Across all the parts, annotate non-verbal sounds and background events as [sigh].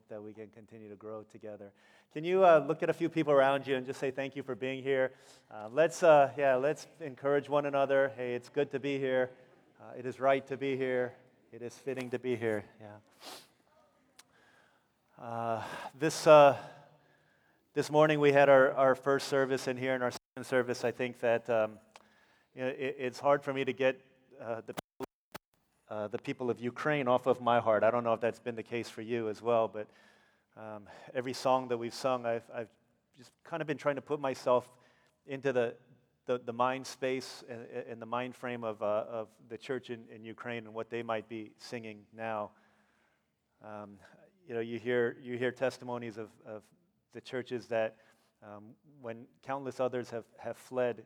hope that we can continue to grow together. Can you uh, look at a few people around you and just say thank you for being here? Uh, let's, uh, yeah, let's encourage one another. Hey, it's good to be here. Uh, it is right to be here. It is fitting to be here. Yeah. Uh, this, uh, this morning we had our, our first service in here in our second service. I think that um, you know, it, it's hard for me to get the uh, the people of Ukraine off of my heart. I don't know if that's been the case for you as well, but um, every song that we've sung, I've, I've, just kind of been trying to put myself into the, the, the mind space and, and, the mind frame of, uh, of the church in, in Ukraine and what they might be singing now. Um, you know, you hear, you hear testimonies of, of the churches that um, when countless others have, have fled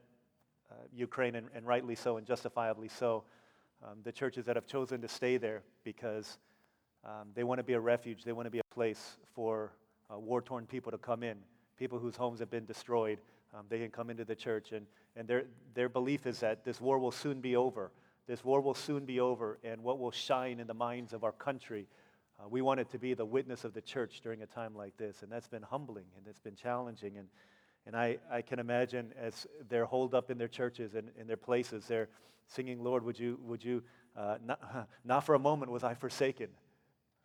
uh, Ukraine, and, and rightly so and justifiably so, um, the churches that have chosen to stay there because um, they want to be a refuge, they want to be a place for uh, war torn people to come in, people whose homes have been destroyed. Um, they can come into the church, and, and their, their belief is that this war will soon be over. This war will soon be over, and what will shine in the minds of our country, uh, we want it to be the witness of the church during a time like this. And that's been humbling and it's been challenging. And, and I, I can imagine as they're holed up in their churches and in their places, they're singing, Lord, would you, would you uh, not, [laughs] not, for a moment was I forsaken.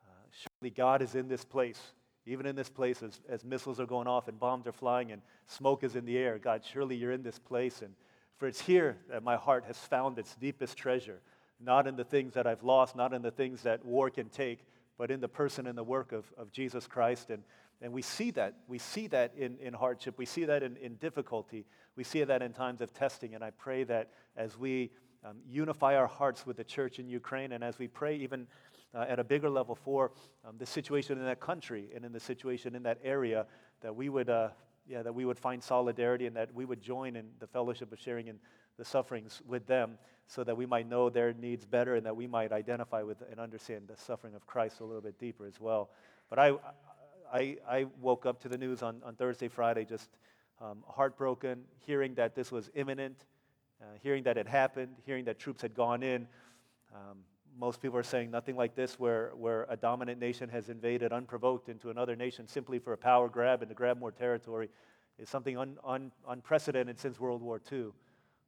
Uh, surely God is in this place, even in this place as, as missiles are going off and bombs are flying and smoke is in the air. God, surely you're in this place. And for it's here that my heart has found its deepest treasure, not in the things that I've lost, not in the things that war can take, but in the person and the work of, of Jesus Christ. And, and we see that. We see that in, in hardship. We see that in, in difficulty. We see that in times of testing. And I pray that as we um, unify our hearts with the church in Ukraine, and as we pray even uh, at a bigger level for um, the situation in that country and in the situation in that area, that we would, uh, yeah, that we would find solidarity and that we would join in the fellowship of sharing in the sufferings with them, so that we might know their needs better and that we might identify with and understand the suffering of Christ a little bit deeper as well. But I, I, I woke up to the news on, on Thursday, Friday, just um, heartbroken, hearing that this was imminent uh, hearing that it happened, hearing that troops had gone in. Um, most people are saying nothing like this, where, where a dominant nation has invaded unprovoked into another nation simply for a power grab and to grab more territory, is something un, un, unprecedented since World War II.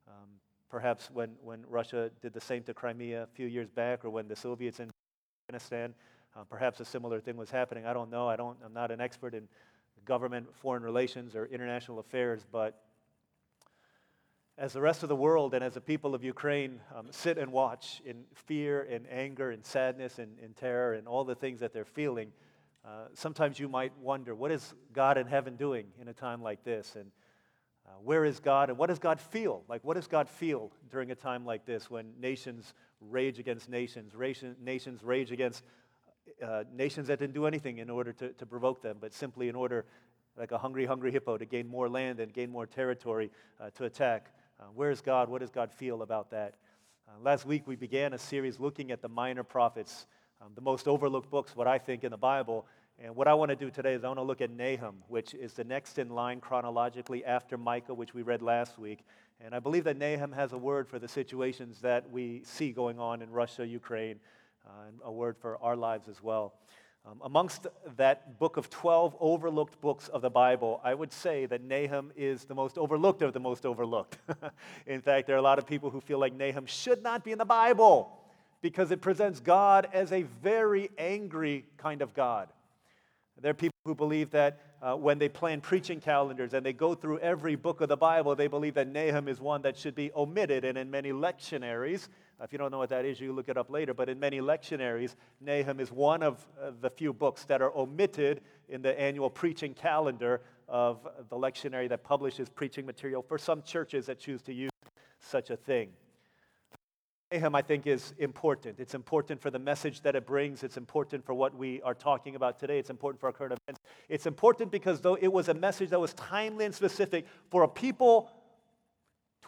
Um, perhaps when, when Russia did the same to Crimea a few years back, or when the Soviets in Afghanistan, uh, perhaps a similar thing was happening. I don't know. I don't, I'm not an expert in government, foreign relations, or international affairs, but as the rest of the world and as the people of Ukraine um, sit and watch in fear and anger and sadness and, and terror and all the things that they're feeling, uh, sometimes you might wonder, what is God in heaven doing in a time like this? And uh, where is God? And what does God feel? Like, what does God feel during a time like this when nations rage against nations, nations rage against uh, nations that didn't do anything in order to, to provoke them, but simply in order, like a hungry, hungry hippo, to gain more land and gain more territory uh, to attack? Uh, where is God? What does God feel about that? Uh, last week we began a series looking at the minor prophets, um, the most overlooked books, what I think, in the Bible. And what I want to do today is I want to look at Nahum, which is the next in line chronologically after Micah, which we read last week. And I believe that Nahum has a word for the situations that we see going on in Russia, Ukraine, and a word for our lives as well. Um, amongst that book of 12 overlooked books of the Bible, I would say that Nahum is the most overlooked of the most overlooked. [laughs] in fact, there are a lot of people who feel like Nahum should not be in the Bible because it presents God as a very angry kind of God. There are people who believe that uh, when they plan preaching calendars and they go through every book of the Bible, they believe that Nahum is one that should be omitted. And in many lectionaries, if you don't know what that is, you look it up later. But in many lectionaries, Nahum is one of uh, the few books that are omitted in the annual preaching calendar of the lectionary that publishes preaching material for some churches that choose to use such a thing. Nahum, I think, is important. It's important for the message that it brings. It's important for what we are talking about today. It's important for our current events. It's important because, though it was a message that was timely and specific for a people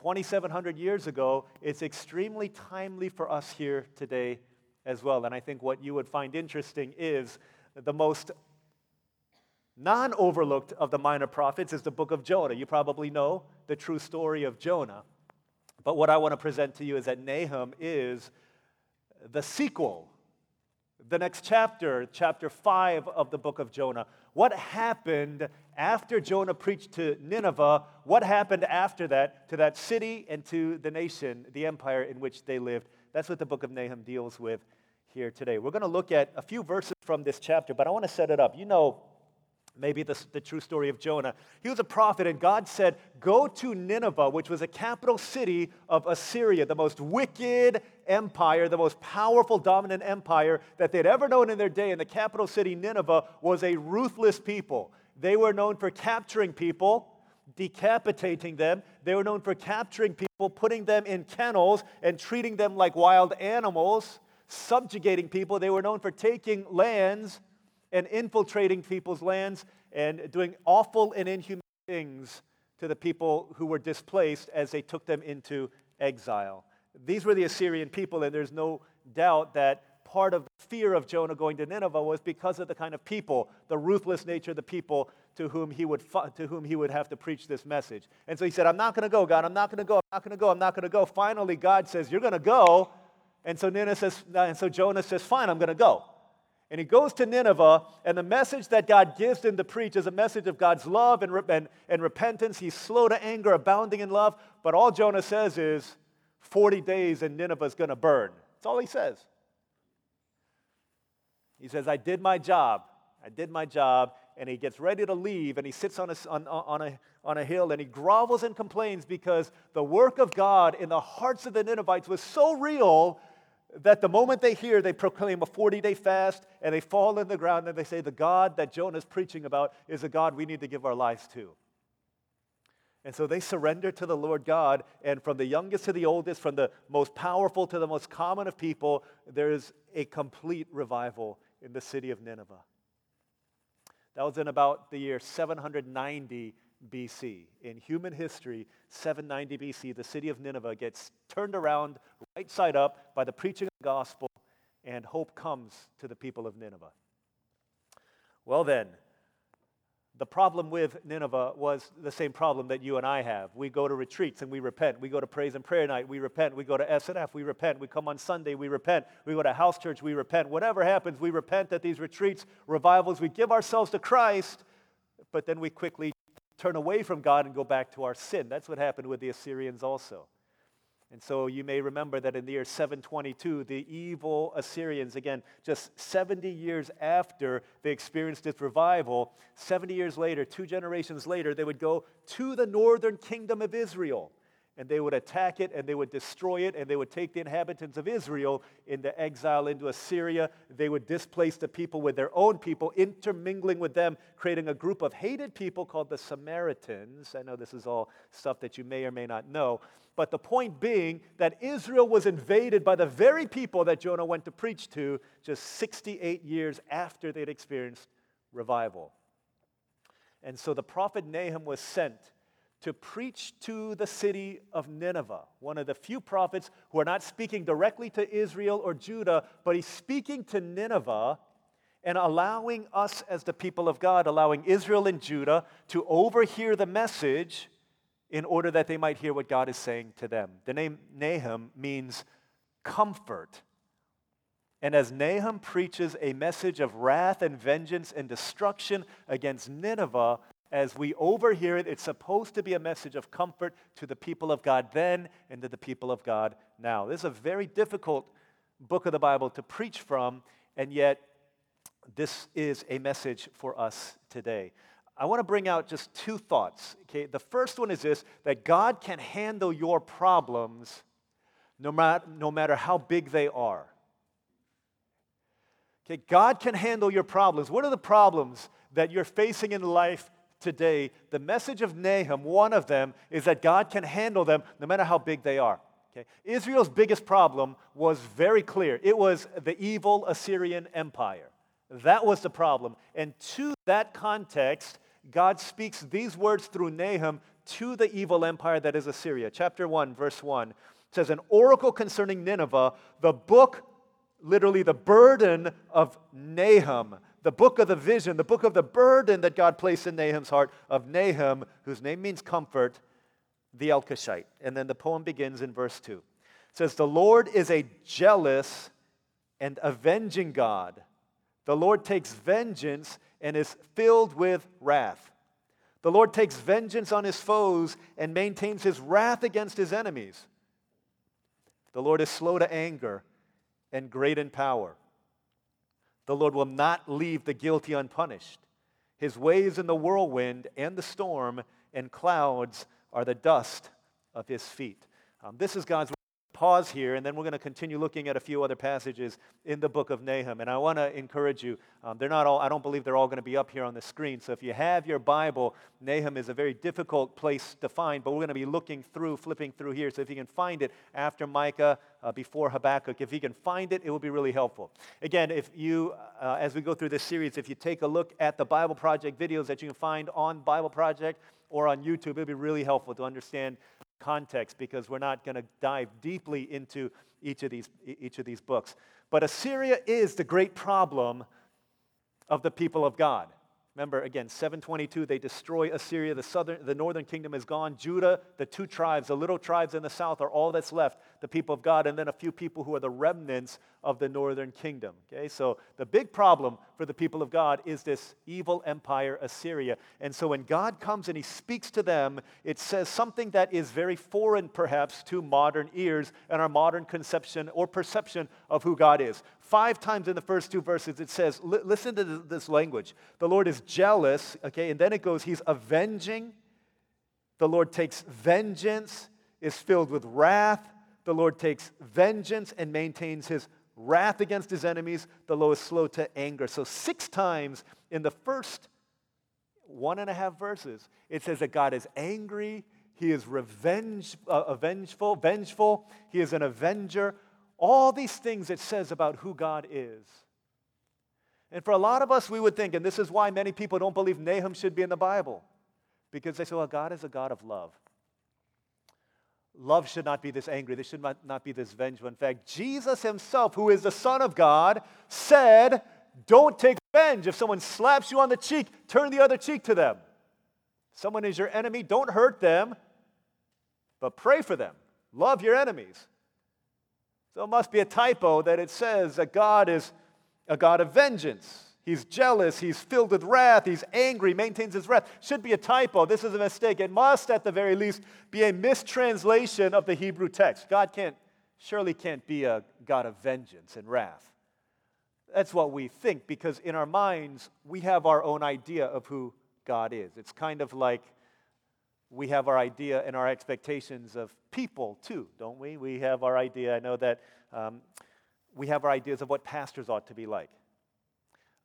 2,700 years ago, it's extremely timely for us here today as well. And I think what you would find interesting is the most non overlooked of the minor prophets is the book of Jonah. You probably know the true story of Jonah. But what I want to present to you is that Nahum is the sequel, the next chapter, chapter 5 of the book of Jonah. What happened after Jonah preached to Nineveh? What happened after that to that city and to the nation, the empire in which they lived? That's what the book of Nahum deals with here today. We're going to look at a few verses from this chapter, but I want to set it up. You know, maybe the, the true story of Jonah. He was a prophet, and God said, Go to Nineveh, which was a capital city of Assyria, the most wicked empire, the most powerful, dominant empire that they'd ever known in their day. And the capital city, Nineveh, was a ruthless people. They were known for capturing people. Decapitating them. They were known for capturing people, putting them in kennels, and treating them like wild animals, subjugating people. They were known for taking lands and infiltrating people's lands and doing awful and inhuman things to the people who were displaced as they took them into exile. These were the Assyrian people, and there's no doubt that part of the fear of Jonah going to Nineveh was because of the kind of people, the ruthless nature of the people to whom he would, to whom he would have to preach this message. And so he said, I'm not going to go, God. I'm not going to go. I'm not going to go. I'm not going to go. Finally, God says, You're going to go. And so, Nineveh says, uh, and so Jonah says, Fine, I'm going to go. And he goes to Nineveh, and the message that God gives him to preach is a message of God's love and, and, and repentance. He's slow to anger, abounding in love. But all Jonah says is, 40 days and Nineveh is going to burn. That's all he says. He says, I did my job. I did my job. And he gets ready to leave, and he sits on a, on, on, a, on a hill and he grovels and complains because the work of God in the hearts of the Ninevites was so real that the moment they hear, they proclaim a 40 day fast and they fall in the ground and they say, The God that Jonah is preaching about is a God we need to give our lives to. And so they surrender to the Lord God, and from the youngest to the oldest, from the most powerful to the most common of people, there is a complete revival in the city of Nineveh. That was in about the year 790 BC. In human history, 790 BC, the city of Nineveh gets turned around right side up by the preaching of the gospel, and hope comes to the people of Nineveh. Well, then, the problem with Nineveh was the same problem that you and I have. We go to retreats and we repent. We go to praise and prayer night, we repent. We go to SNF, we repent. We come on Sunday, we repent. We go to house church, we repent. Whatever happens, we repent at these retreats, revivals. We give ourselves to Christ, but then we quickly turn away from God and go back to our sin. That's what happened with the Assyrians also. And so you may remember that in the year 722, the evil Assyrians, again, just 70 years after they experienced this revival, 70 years later, two generations later, they would go to the northern kingdom of Israel and they would attack it and they would destroy it and they would take the inhabitants of Israel into exile into Assyria. They would displace the people with their own people, intermingling with them, creating a group of hated people called the Samaritans. I know this is all stuff that you may or may not know. But the point being that Israel was invaded by the very people that Jonah went to preach to just 68 years after they'd experienced revival. And so the prophet Nahum was sent to preach to the city of Nineveh, one of the few prophets who are not speaking directly to Israel or Judah, but he's speaking to Nineveh and allowing us as the people of God, allowing Israel and Judah to overhear the message in order that they might hear what God is saying to them. The name Nahum means comfort. And as Nahum preaches a message of wrath and vengeance and destruction against Nineveh, as we overhear it, it's supposed to be a message of comfort to the people of God then and to the people of God now. This is a very difficult book of the Bible to preach from, and yet this is a message for us today. I want to bring out just two thoughts. Okay, the first one is this that God can handle your problems no matter, no matter how big they are. Okay, God can handle your problems. What are the problems that you're facing in life today, the message of Nahum, one of them, is that God can handle them no matter how big they are. Okay? Israel's biggest problem was very clear it was the evil Assyrian Empire. That was the problem. And to that context, God speaks these words through Nahum to the evil empire that is Assyria. Chapter 1, verse 1 says, An oracle concerning Nineveh, the book, literally the burden of Nahum the book of the vision, the book of the burden that God placed in Nahum's heart of Nahum, whose name means comfort, the Elkoshite. And then the poem begins in verse 2. It says, The Lord is a jealous and avenging God. The Lord takes vengeance and is filled with wrath. The Lord takes vengeance on his foes and maintains his wrath against his enemies. The Lord is slow to anger and great in power. The Lord will not leave the guilty unpunished. His ways in the whirlwind and the storm and clouds are the dust of his feet. Um, this is God's pause here, and then we're going to continue looking at a few other passages in the book of Nahum. And I want to encourage you, um, they're not all, I don't believe they're all going to be up here on the screen. So if you have your Bible, Nahum is a very difficult place to find, but we're going to be looking through, flipping through here. So if you can find it after Micah, uh, before Habakkuk, if you can find it, it will be really helpful. Again, if you, uh, as we go through this series, if you take a look at the Bible Project videos that you can find on Bible Project or on YouTube, it'll be really helpful to understand context because we're not going to dive deeply into each of, these, each of these books. But Assyria is the great problem of the people of God. Remember, again, 722, they destroy Assyria. The, southern, the northern kingdom is gone. Judah, the two tribes, the little tribes in the south, are all that's left, the people of God, and then a few people who are the remnants of the northern kingdom. Okay, so the big problem for the people of God is this evil empire, Assyria. And so when God comes and he speaks to them, it says something that is very foreign, perhaps, to modern ears and our modern conception or perception of who God is. Five times in the first two verses, it says, listen to this language. The Lord is jealous, okay, and then it goes, He's avenging. The Lord takes vengeance, is filled with wrath. The Lord takes vengeance and maintains His wrath against His enemies. The Lord is slow to anger. So, six times in the first one and a half verses, it says that God is angry, He is revenge, uh, vengeful, vengeful, He is an avenger all these things it says about who God is. And for a lot of us, we would think, and this is why many people don't believe Nahum should be in the Bible, because they say, well, God is a God of love. Love should not be this angry. This should not, be this vengeful. In fact, Jesus himself, who is the Son of God, said, Don't take revenge. If someone slaps you on the cheek, turn the other cheek to them. Someone is your enemy, don't hurt them, but pray for them. Love your enemies. So it must be a typo that it says that God is a God of vengeance. He's jealous, he's filled with wrath, he's angry, maintains his wrath. Should be a typo. This is a mistake. It must, at the very least, be a mistranslation of the Hebrew text. God can't, surely can't be a God of vengeance and wrath. That's what we think because in our minds, we have our own idea of who God is. It's kind of like we have our idea and our expectations of people too, don't we? We have our idea. I know that um, we have our ideas of what pastors ought to be like.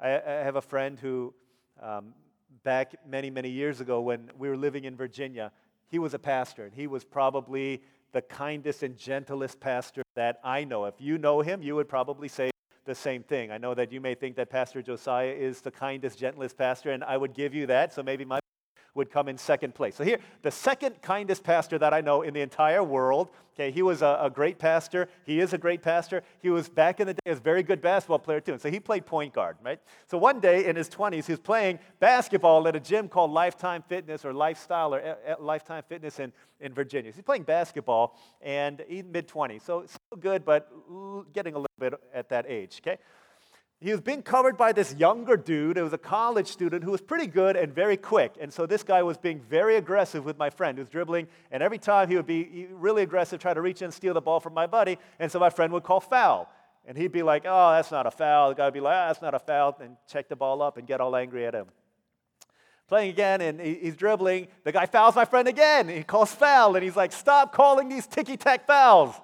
I, I have a friend who, um, back many, many years ago when we were living in Virginia, he was a pastor, and he was probably the kindest and gentlest pastor that I know. If you know him, you would probably say the same thing. I know that you may think that Pastor Josiah is the kindest, gentlest pastor, and I would give you that. So maybe my would come in second place. So here, the second kindest pastor that I know in the entire world. Okay, he was a, a, great pastor. He is a great pastor. He was back in the day a very good basketball player too. And so he played point guard, right? So one day in his 20s, he was playing basketball at a gym called Lifetime Fitness or Lifestyle or uh, uh, Lifetime Fitness in, in Virginia. So he's playing basketball and he's mid 20s. So still good, but getting a little bit at that age, okay? He was being covered by this younger dude. It was a college student who was pretty good and very quick. And so this guy was being very aggressive with my friend who's dribbling. And every time he would be really aggressive, try to reach in and steal the ball from my buddy. And so my friend would call foul. And he'd be like, oh, that's not a foul. The guy would be like, oh, that's not a foul. And check the ball up and get all angry at him. Playing again, and he's dribbling. The guy fouls my friend again. He calls foul. And he's like, stop calling these ticky tack fouls.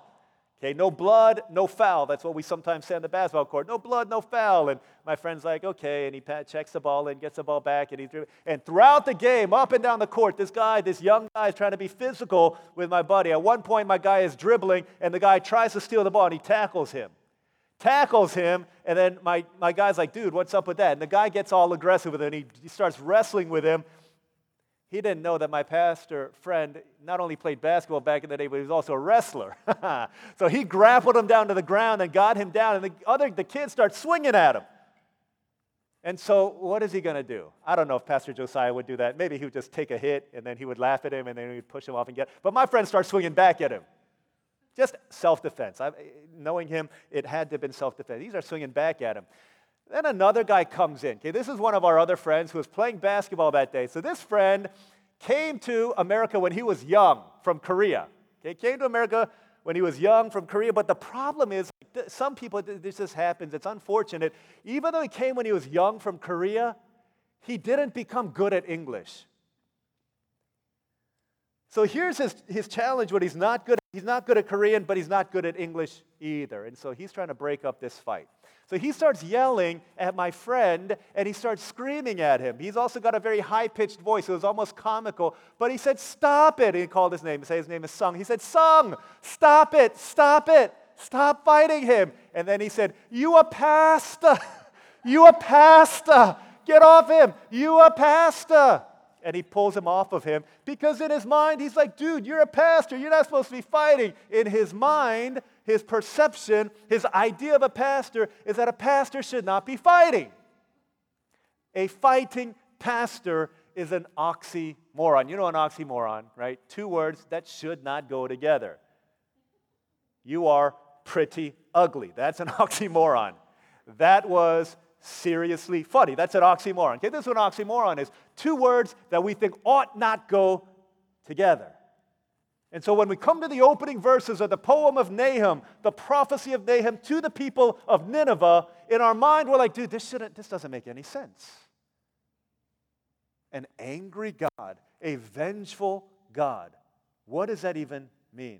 Okay, no blood, no foul. That's what we sometimes say on the basketball court. No blood, no foul. And my friend's like, okay, and he checks the ball and gets the ball back, and he he's and throughout the game, up and down the court, this guy, this young guy, is trying to be physical with my buddy. At one point, my guy is dribbling, and the guy tries to steal the ball, and he tackles him. Tackles him, and then my, my guy's like, dude, what's up with that? And the guy gets all aggressive with him, and he, he starts wrestling with him. He didn't know that my pastor friend not only played basketball back in the day, but he was also a wrestler. [laughs] so he grappled him down to the ground and got him down, and the other the kids start swinging at him. And so, what is he going to do? I don't know if Pastor Josiah would do that. Maybe he would just take a hit and then he would laugh at him and then he would push him off and get. But my friend starts swinging back at him. Just self defense. Knowing him, it had to have been self defense. These are swinging back at him. Then another guy comes in. Okay, this is one of our other friends who was playing basketball that day. So this friend came to America when he was young from Korea. Okay, came to America when he was young from Korea. But the problem is, some people, this just happens. It's unfortunate. Even though he came when he was young from Korea, he didn't become good at English. So here's his, his challenge when he's not good. He's not good at Korean, but he's not good at English either. And so he's trying to break up this fight. So he starts yelling at my friend and he starts screaming at him. He's also got a very high pitched voice. It was almost comical. But he said, Stop it. he called his name. He said his name is Sung. He said, Sung, stop it, stop it, stop fighting him. And then he said, You a pastor. [laughs] You a pastor. Get off him. You a pastor. And he pulls him off of him because in his mind, he's like, Dude, you're a pastor. You're not supposed to be fighting. In his mind, his perception, his idea of a pastor is that a pastor should not be fighting. A fighting pastor is an oxymoron. You know an oxymoron, right? Two words that should not go together. You are pretty ugly. That's an [laughs] oxymoron. That was seriously funny. That's an oxymoron. Okay, this is what an oxymoron is. Two words that we think ought not go together. And so when we come to the opening verses of the poem of Nahum, the prophecy of Nahum to the people of Nineveh, in our mind we're like, dude, this shouldn't this doesn't make any sense. An angry God, a vengeful God. What does that even mean?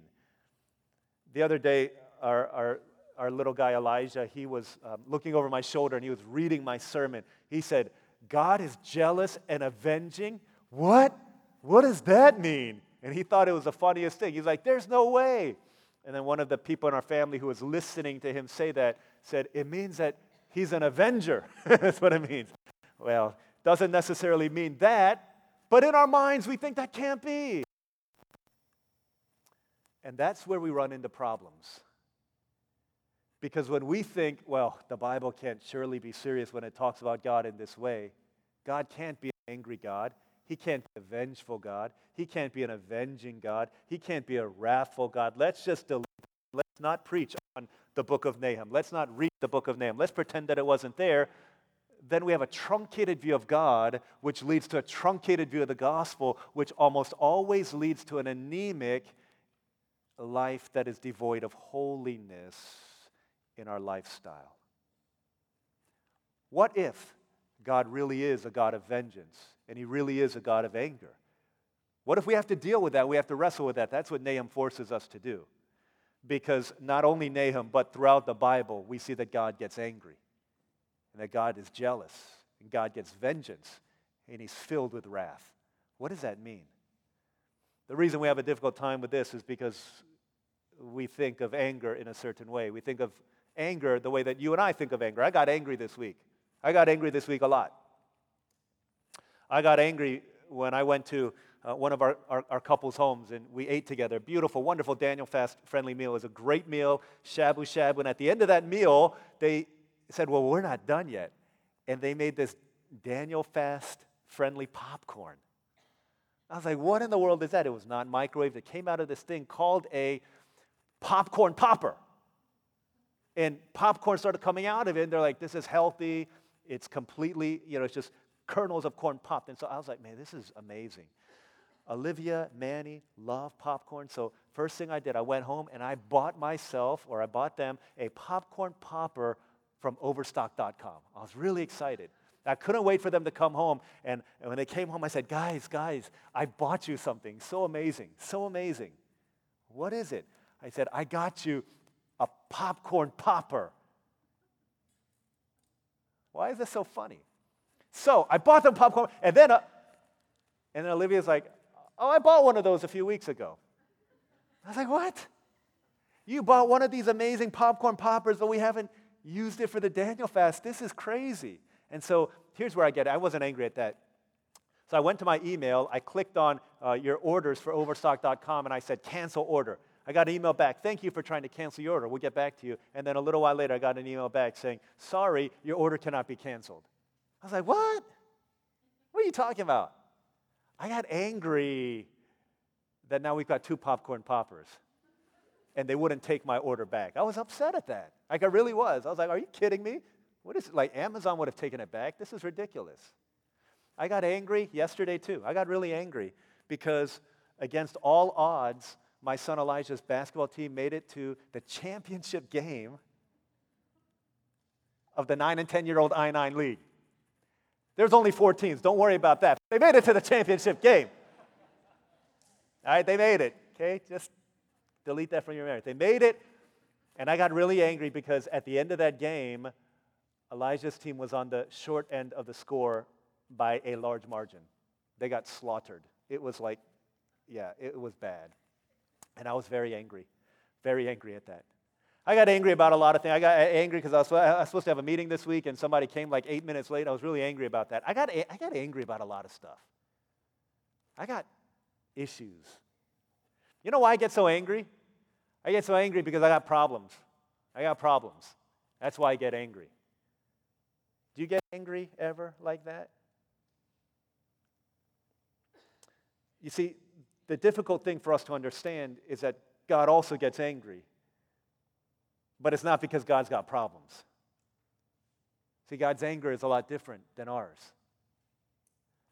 The other day, our, our, our little guy Elijah, he was um, looking over my shoulder and he was reading my sermon. He said, God is jealous and avenging? What? What does that mean? And he thought it was the funniest thing. He's like, there's no way. And then one of the people in our family who was listening to him say that said, it means that he's an avenger. [laughs] That's what it means. Well, doesn't necessarily mean that, but in our minds we think that can't be. And that's where we run into problems. Because when we think, well, the Bible can't surely be serious when it talks about God in this way, God can't be an angry God. He can't be a vengeful God. He can't be an avenging God. He can't be a wrathful God. Let's just delete. Let's not preach on the book of Nahum. Let's not read the book of Nahum. Let's pretend that it wasn't there. Then we have a truncated view of God, which leads to a truncated view of the gospel, which almost always leads to an anemic life that is devoid of holiness in our lifestyle. What if God really is a God of vengeance? And he really is a God of anger. What if we have to deal with that? We have to wrestle with that. That's what Nahum forces us to do. Because not only Nahum, but throughout the Bible, we see that God gets angry and that God is jealous and God gets vengeance and he's filled with wrath. What does that mean? The reason we have a difficult time with this is because we think of anger in a certain way. We think of anger the way that you and I think of anger. I got angry this week. I got angry this week a lot. I got angry when I went to uh, one of our, our, our, couple's homes and we ate together. Beautiful, wonderful Daniel Fast friendly meal. It was a great meal, shabu shabu. And at the end of that meal, they said, Well, we're not done yet. And they made this Daniel Fast friendly popcorn. I was like, What in the world is that? It was non microwave. It came out of this thing called a popcorn popper. And popcorn started coming out of it, and they're like, This is healthy. It's completely, you know, it's just kernels of corn popped. And so I was like, man, this is amazing. Olivia, Manny love popcorn. So first thing I did, I went home and I bought myself, or I bought them, a popcorn popper from Overstock.com. I was really excited. I couldn't wait for them to come home. And, and when they came home, I said, guys, guys, I bought you something so amazing, so amazing. What is it? I said, I got you a popcorn popper. Why is this so funny? So I bought them popcorn, and then, uh, and then Olivia's like, oh, I bought one of those a few weeks ago. I was like, what? You bought one of these amazing popcorn poppers, but we haven't used it for the Daniel fast. This is crazy. And so here's where I get it. I wasn't angry at that. So I went to my email, I clicked on uh, your orders for overstock.com, and I said, cancel order. I got an email back. Thank you for trying to cancel your order. We'll get back to you. And then a little while later, I got an email back saying, sorry, your order cannot be canceled. I was like, what? What are you talking about? I got angry that now we've got two popcorn poppers. and they wouldn't take my order back. I was upset at that. Like I really was. I was like, are you kidding me? What is it? Like Amazon would have taken it back? This is ridiculous. I got angry yesterday too. I got really angry because against all odds, my son Elijah's basketball team made it to the championship game of the 9 and 10 year old I 9 league. There's only four teams. Don't worry about that. They made it to the championship game. All right, they made it. Okay, just delete that from your memory. They made it, and I got really angry because at the end of that game, Elijah's team was on the short end of the score by a large margin. They got slaughtered. It was like, yeah, it was bad. And I was very angry, very angry at that. I got angry about a lot of things. I got angry because I, I was, supposed to have a meeting this week and somebody came like eight minutes late. I was really angry about that. I got, I got angry about a lot of stuff. I got issues. You know why I get so angry? I get so angry because I got problems. I got problems. That's why I get angry. Do you get angry ever like that? You see, the difficult thing for us to understand is that God also gets angry. But it's not because God's got problems. See, God's anger is a lot different than ours.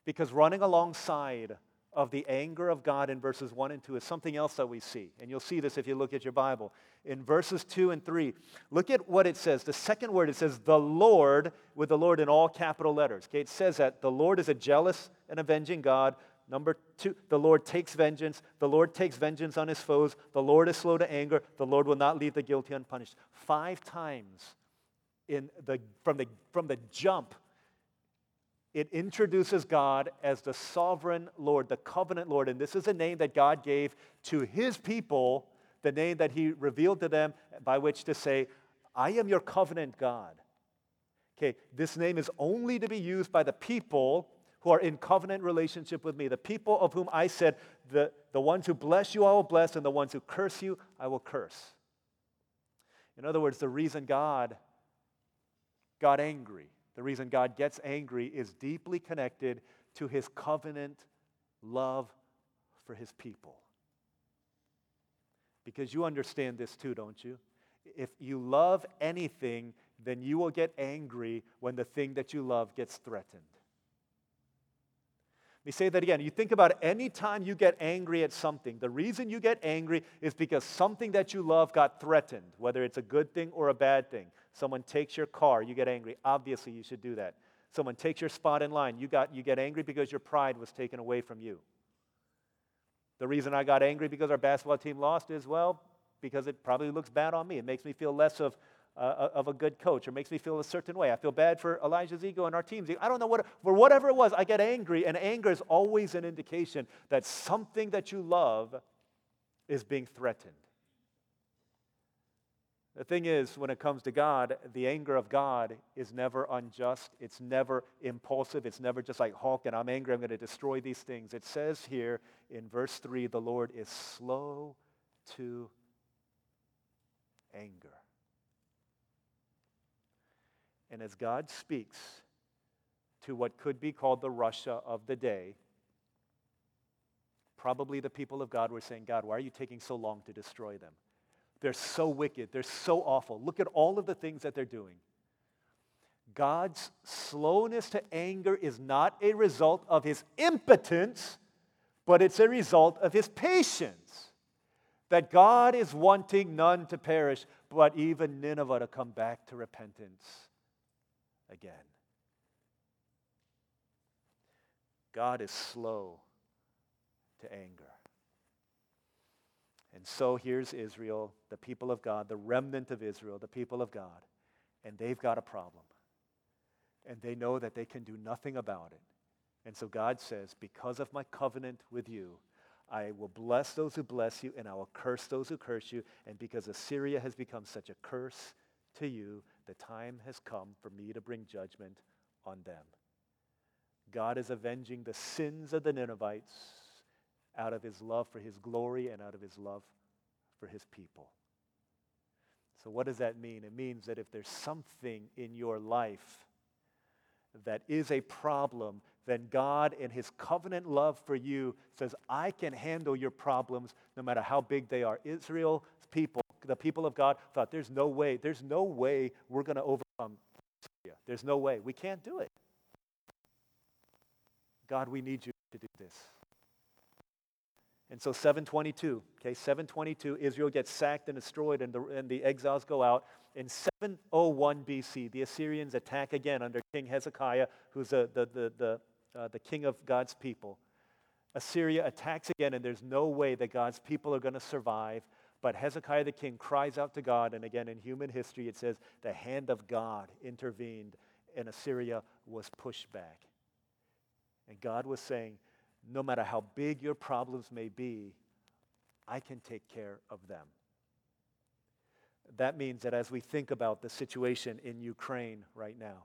Because running alongside of the anger of God in verses 1 and 2 is something else that we see. And you'll see this if you look at your Bible. In verses 2 and 3, look at what it says. The second word, it says, the Lord, with the Lord in all capital letters. Okay, it says that the Lord is a jealous and avenging God. Number two, the Lord takes vengeance. The Lord takes vengeance on his foes. The Lord is slow to anger. The Lord will not leave the guilty unpunished. Five times in the, from, the, from the jump it introduces God as the sovereign Lord, the covenant Lord. And this is a name that God gave to his people, the name that he revealed to them by which to say, I am your covenant God. Okay, this name is only to be used by the people who are in covenant relationship with me, the people of whom I said, the, the ones who bless you I will bless, and the ones who curse you I will curse. In other words, the reason God got angry the reason God gets angry is deeply connected to his covenant love for his people. Because you understand this too, don't you? If you love anything, then you will get angry when the thing that you love gets threatened. Let me say that again. You think about any time you get angry at something, the reason you get angry is because something that you love got threatened, whether it's a good thing or a bad thing. Someone takes your car, you get angry. Obviously, you should do that. Someone takes your spot in line, you, got, you get angry because your pride was taken away from you. The reason I got angry because our basketball team lost is, well, because it probably looks bad on me. It makes me feel less of, uh, of a good coach or makes me feel a certain way. I feel bad for Elijah's ego and our team's ego. I don't know what, for whatever it was, I get angry, and anger is always an indication that something that you love is being threatened. The thing is, when it comes to God, the anger of God is never unjust. It's never impulsive. It's never just like Hulk and I'm angry, I'm going to destroy these things. It says here in verse 3 the Lord is slow to anger. And as God speaks to what could be called the Russia of the day, probably the people of God were saying, God, why are you taking so long to destroy them? They're so wicked. They're so awful. Look at all of the things that they're doing. God's slowness to anger is not a result of his impotence, but it's a result of his patience. That God is wanting none to perish, but even Nineveh to come back to repentance again. God is slow to anger. And so here's Israel, the people of God, the remnant of Israel, the people of God, and they've got a problem. And they know that they can do nothing about it. And so God says, Because of my covenant with you, I will bless those who bless you, and I will curse those who curse you. And because Assyria has become such a curse to you, the time has come for me to bring judgment on them. God is avenging the sins of the Ninevites out of his love for his glory and out of his love for his people. So, what does that mean? It means that if there's something in your life that is a problem then God, in His covenant love for you, says, I can handle your problems no matter how big they are. Israel's people, the people of God, thought, there's no way, there's no way we're going to overcome Syria. There's no way. We can't do it. God, we need you to do this. And so 722, okay, 722, Israel gets sacked and destroyed, and the, and the exiles go out. In 701 BC, the Assyrians attack again under King Hezekiah, who's the, the, the, the, uh, the king of God's people. Assyria attacks again, and there's no way that God's people are going to survive. But Hezekiah the king cries out to God, and again in human history it says the hand of God intervened, and Assyria was pushed back. And God was saying, no matter how big your problems may be, I can take care of them. That means that as we think about the situation in Ukraine right now,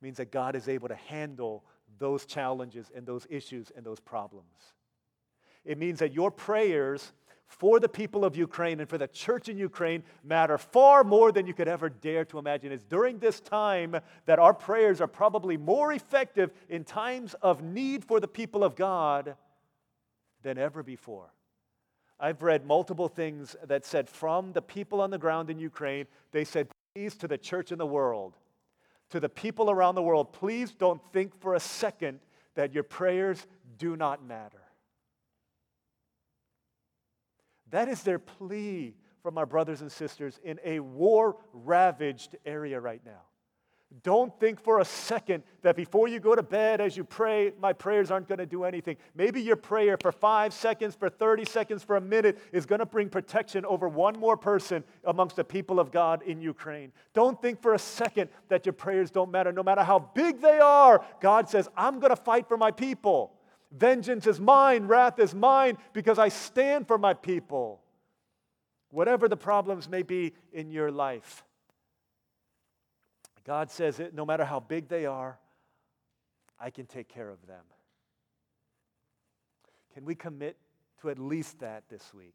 it means that God is able to handle those challenges and those issues and those problems. It means that your prayers for the people of Ukraine and for the church in Ukraine matter far more than you could ever dare to imagine. It's during this time that our prayers are probably more effective in times of need for the people of God than ever before. I've read multiple things that said from the people on the ground in Ukraine, they said, please to the church in the world, to the people around the world, please don't think for a second that your prayers do not matter. That is their plea from our brothers and sisters in a war ravaged area right now. Don't think for a second that before you go to bed, as you pray, my prayers aren't going to do anything. Maybe your prayer for five seconds, for 30 seconds, for a minute is going to bring protection over one more person amongst the people of God in Ukraine. Don't think for a second that your prayers don't matter. No matter how big they are, God says, I'm going to fight for my people. Vengeance is mine, wrath is mine, because I stand for my people. Whatever the problems may be in your life, God says it, no matter how big they are, I can take care of them. Can we commit to at least that this week?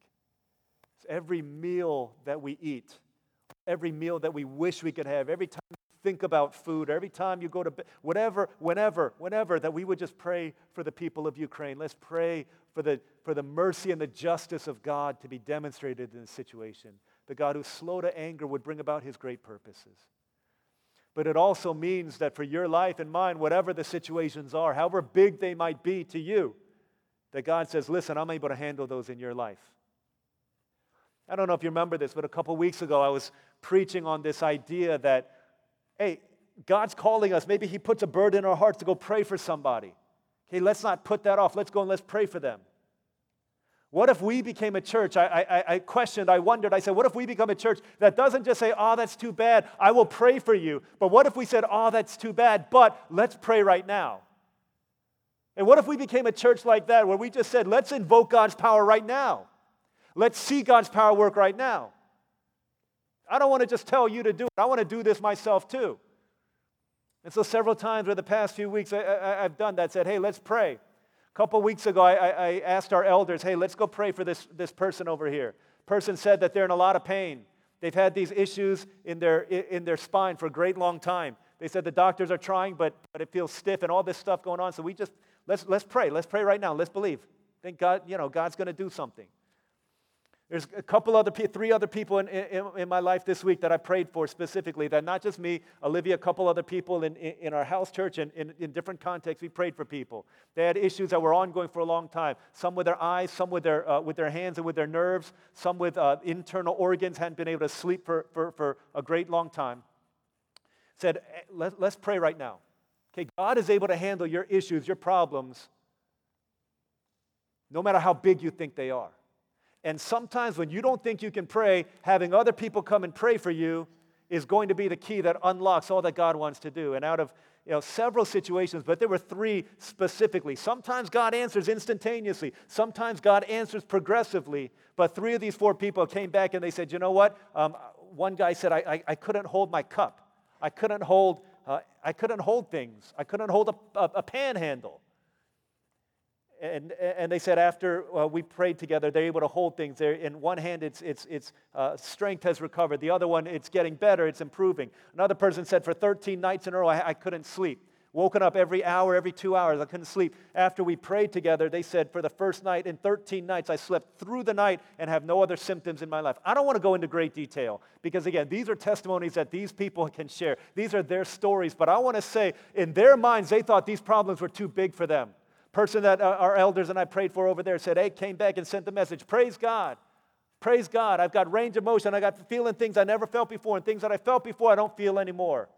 Every meal that we eat, every meal that we wish we could have, every time think about food, every time you go to bed, whatever, whenever, whenever, that we would just pray for the people of Ukraine. Let's pray for the, for the mercy and the justice of God to be demonstrated in this situation. The God who's slow to anger would bring about his great purposes. But it also means that for your life and mine, whatever the situations are, however big they might be to you, that God says, listen, I'm able to handle those in your life. I don't know if you remember this, but a couple weeks ago I was preaching on this idea that hey, God's calling us. Maybe He puts a burden in our hearts to go pray for somebody. Okay, let's not put that off. Let's go and let's pray for them. What if we became a church? I, I, I, questioned, I wondered, I said, what if we become a church that doesn't just say, oh, that's too bad, I will pray for you. But what if we said, oh, that's too bad, but let's pray right now? And what if we became a church like that where we just said, let's invoke God's power right now? Let's see God's power work right now. I don't want to just tell you to do it. I want to do this myself too. And so, several times over the past few weeks, I, have done that. Said, hey, let's pray. A couple weeks ago, I, I, asked our elders, hey, let's go pray for this, this person over here. Person said that they're in a lot of pain. They've had these issues in their, in their spine for a great long time. They said the doctors are trying, but, but it feels stiff and all this stuff going on. So we just, let's, let's pray. Let's pray right now. Let's believe. Think God, you know, God's going to do something. There's a couple other, three other people in, in, in, my life this week that I prayed for specifically. That not just me, Olivia, a couple other people in, in, in our house church and in, in different contexts, we prayed for people. They had issues that were ongoing for a long time. Some with their eyes, some with their, uh, with their hands and with their nerves, some with uh, internal organs, hadn't been able to sleep for, for, for a great long time. Said, eh, Let, let's pray right now. Okay, God is able to handle your issues, your problems, no matter how big you think they are. And sometimes when you don't think you can pray, having other people come and pray for you is going to be the key that unlocks all that God wants to do. And out of you know, several situations, but there were three specifically. Sometimes God answers instantaneously, sometimes God answers progressively. But three of these four people came back and they said, You know what? Um, one guy said, I, I, I, couldn't hold my cup. I couldn't hold, uh, I couldn't hold things. I couldn't hold a, a, a panhandle. And, and they said after uh, we prayed together, they're able to hold things. They're, in one hand, it's, it's, it's uh, strength has recovered. The other one, it's getting better, it's improving. Another person said, for 13 nights in a row, I, I couldn't sleep. Woken up every hour, every two hours. I couldn't sleep. After we prayed together, they said, for the first night in 13 nights, I slept through the night and have no other symptoms in my life. I don't want to go into great detail because, again, these are testimonies that these people can share. These are their stories. But I want to say, in their minds, they thought these problems were too big for them. Person that uh, our elders and I prayed for over there said, Hey, came back and sent the message. Praise God. Praise God. I've got range of motion. I got feeling things I never felt before, and things that I felt before I don't feel anymore.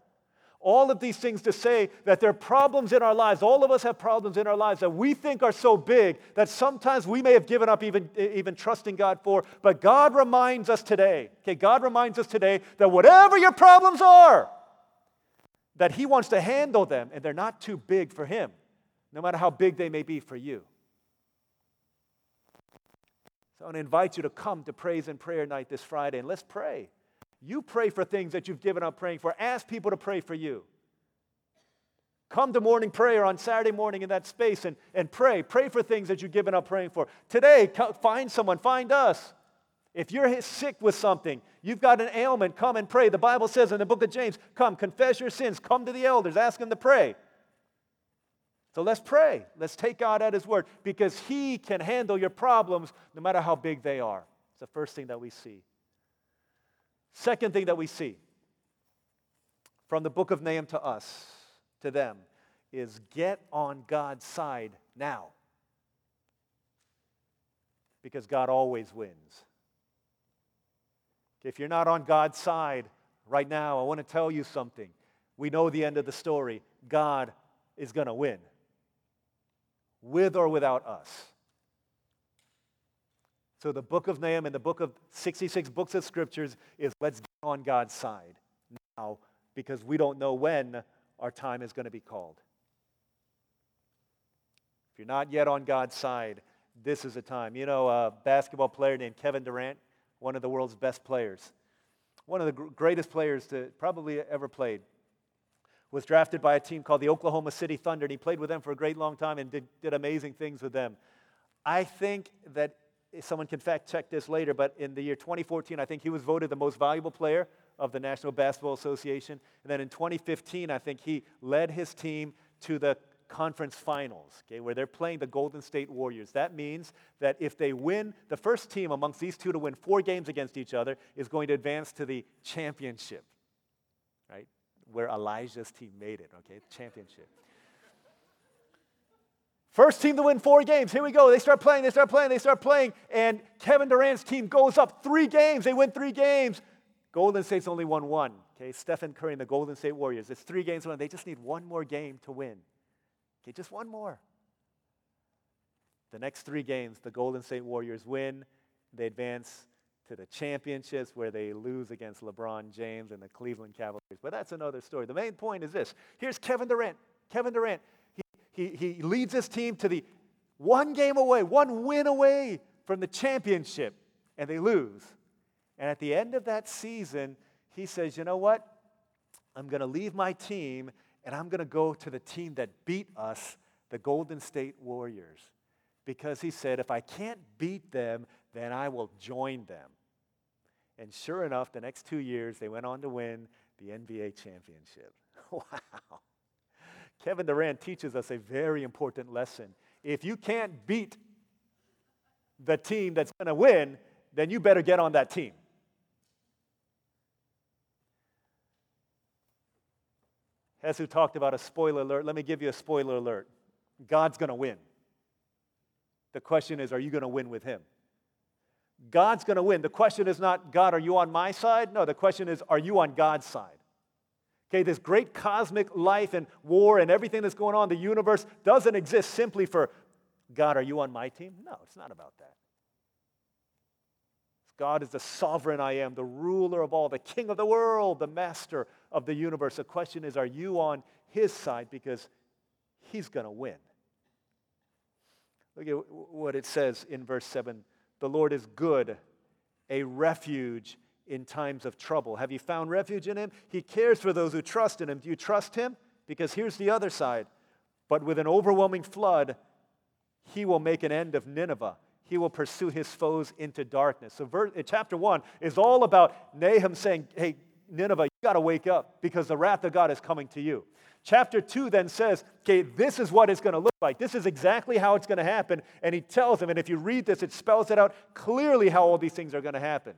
All of these things to say that there are problems in our lives. All of us have problems in our lives that we think are so big that sometimes we may have given up even, even trusting God for. But God reminds us today, okay, God reminds us today that whatever your problems are, that He wants to handle them and they're not too big for Him, no matter how big they may be for you. So I want to invite you to come to praise and prayer night this Friday and let's pray. You pray for things that you've given up praying for. Ask people to pray for you. Come to morning prayer on Saturday morning in that space and, and pray. Pray for things that you've given up praying for. Today, find someone, find us. If you're sick with something, you've got an ailment, come and pray. The Bible says in the book of James, come, confess your sins, come to the elders, ask them to pray. So let's pray. Let's take God at His word because He can handle your problems no matter how big they are. It's the first thing that we see. Second thing that we see from the book of Nahum to us, to them, is get on God's side now. Because God always wins. If you're not on God's side right now, I want to tell you something. We know the end of the story. God is going to win, with or without us. So the book of Nahum and the book of 66 books of scriptures is let's get on God's side now because we don't know when our time is going to be called. If you're not yet on God's side, this is a time. You know, a basketball player named Kevin Durant, one of the world's best players, one of the greatest players to probably ever played, was drafted by a team called the Oklahoma City Thunder, and he played with them for a great long time and did, did amazing things with them. I think that eh, someone can fact check this later, but in the year 2014, I think he was voted the most valuable player of the National Basketball Association. And then in 2015, I think he led his team to the conference finals, okay, where they're playing the Golden State Warriors. That means that if they win, the first team amongst these two to win four games against each other is going to advance to the championship? Where Elijah's team made it, okay? Championship. First team to win four games. Here we go. They start playing, they start playing, they start playing. And Kevin Durant's team goes up three games. They win three games. Golden State's only won one. Okay, Stephen Curry and the Golden State Warriors. It's three games won. They just need one more game to win. Okay, just one more. The next three games, the Golden State Warriors win. They advance to the championships where they lose against LeBron James and the Cleveland Cavaliers. But that's another story. The main point is this here's Kevin Durant. Kevin Durant he, he he leads his team to the one game away, one win away from the championship, and they lose. And at the end of that season, he says, You know what? I'm going to leave my team and I'm going to go to the team that beat us, the Golden State Warriors. Because he said, If I can't beat them, then I will join them. And sure enough, the next two years, they went on to win the NBA championship. [laughs] wow. Kevin Durant teaches us a very important lesson. If you can't beat the team that's going to win, then you better get on that team. Hesu talked about a spoiler alert. Let me give you a spoiler alert. God's going to win. The question is, are you going to win with him? God's going to win. The question is not, God, are you on my side? No, the question is, are you on God's side? Okay, this great cosmic life and war and everything that's going on, the universe doesn't exist simply for God, are you on my team? No, it's not about that. God is the sovereign I am, the ruler of all, the king of the world, the master of the universe. The question is, are you on his side? Because he's going to win. Look at what it says in verse 7 The Lord is good, a refuge in times of trouble. Have you found refuge in him? He cares for those who trust in him. Do you trust him? Because here's the other side. But with an overwhelming flood, he will make an end of Nineveh. He will pursue his foes into darkness. So, verse, chapter 1 is all about Nahum saying, Hey, Nineveh, you got to wake up because the wrath of God is coming to you. Chapter 2 then says, okay, this is what it's going to look like. This is exactly how it's going to happen. And he tells them, and if you read this, it spells it out clearly how all these things are going to happen.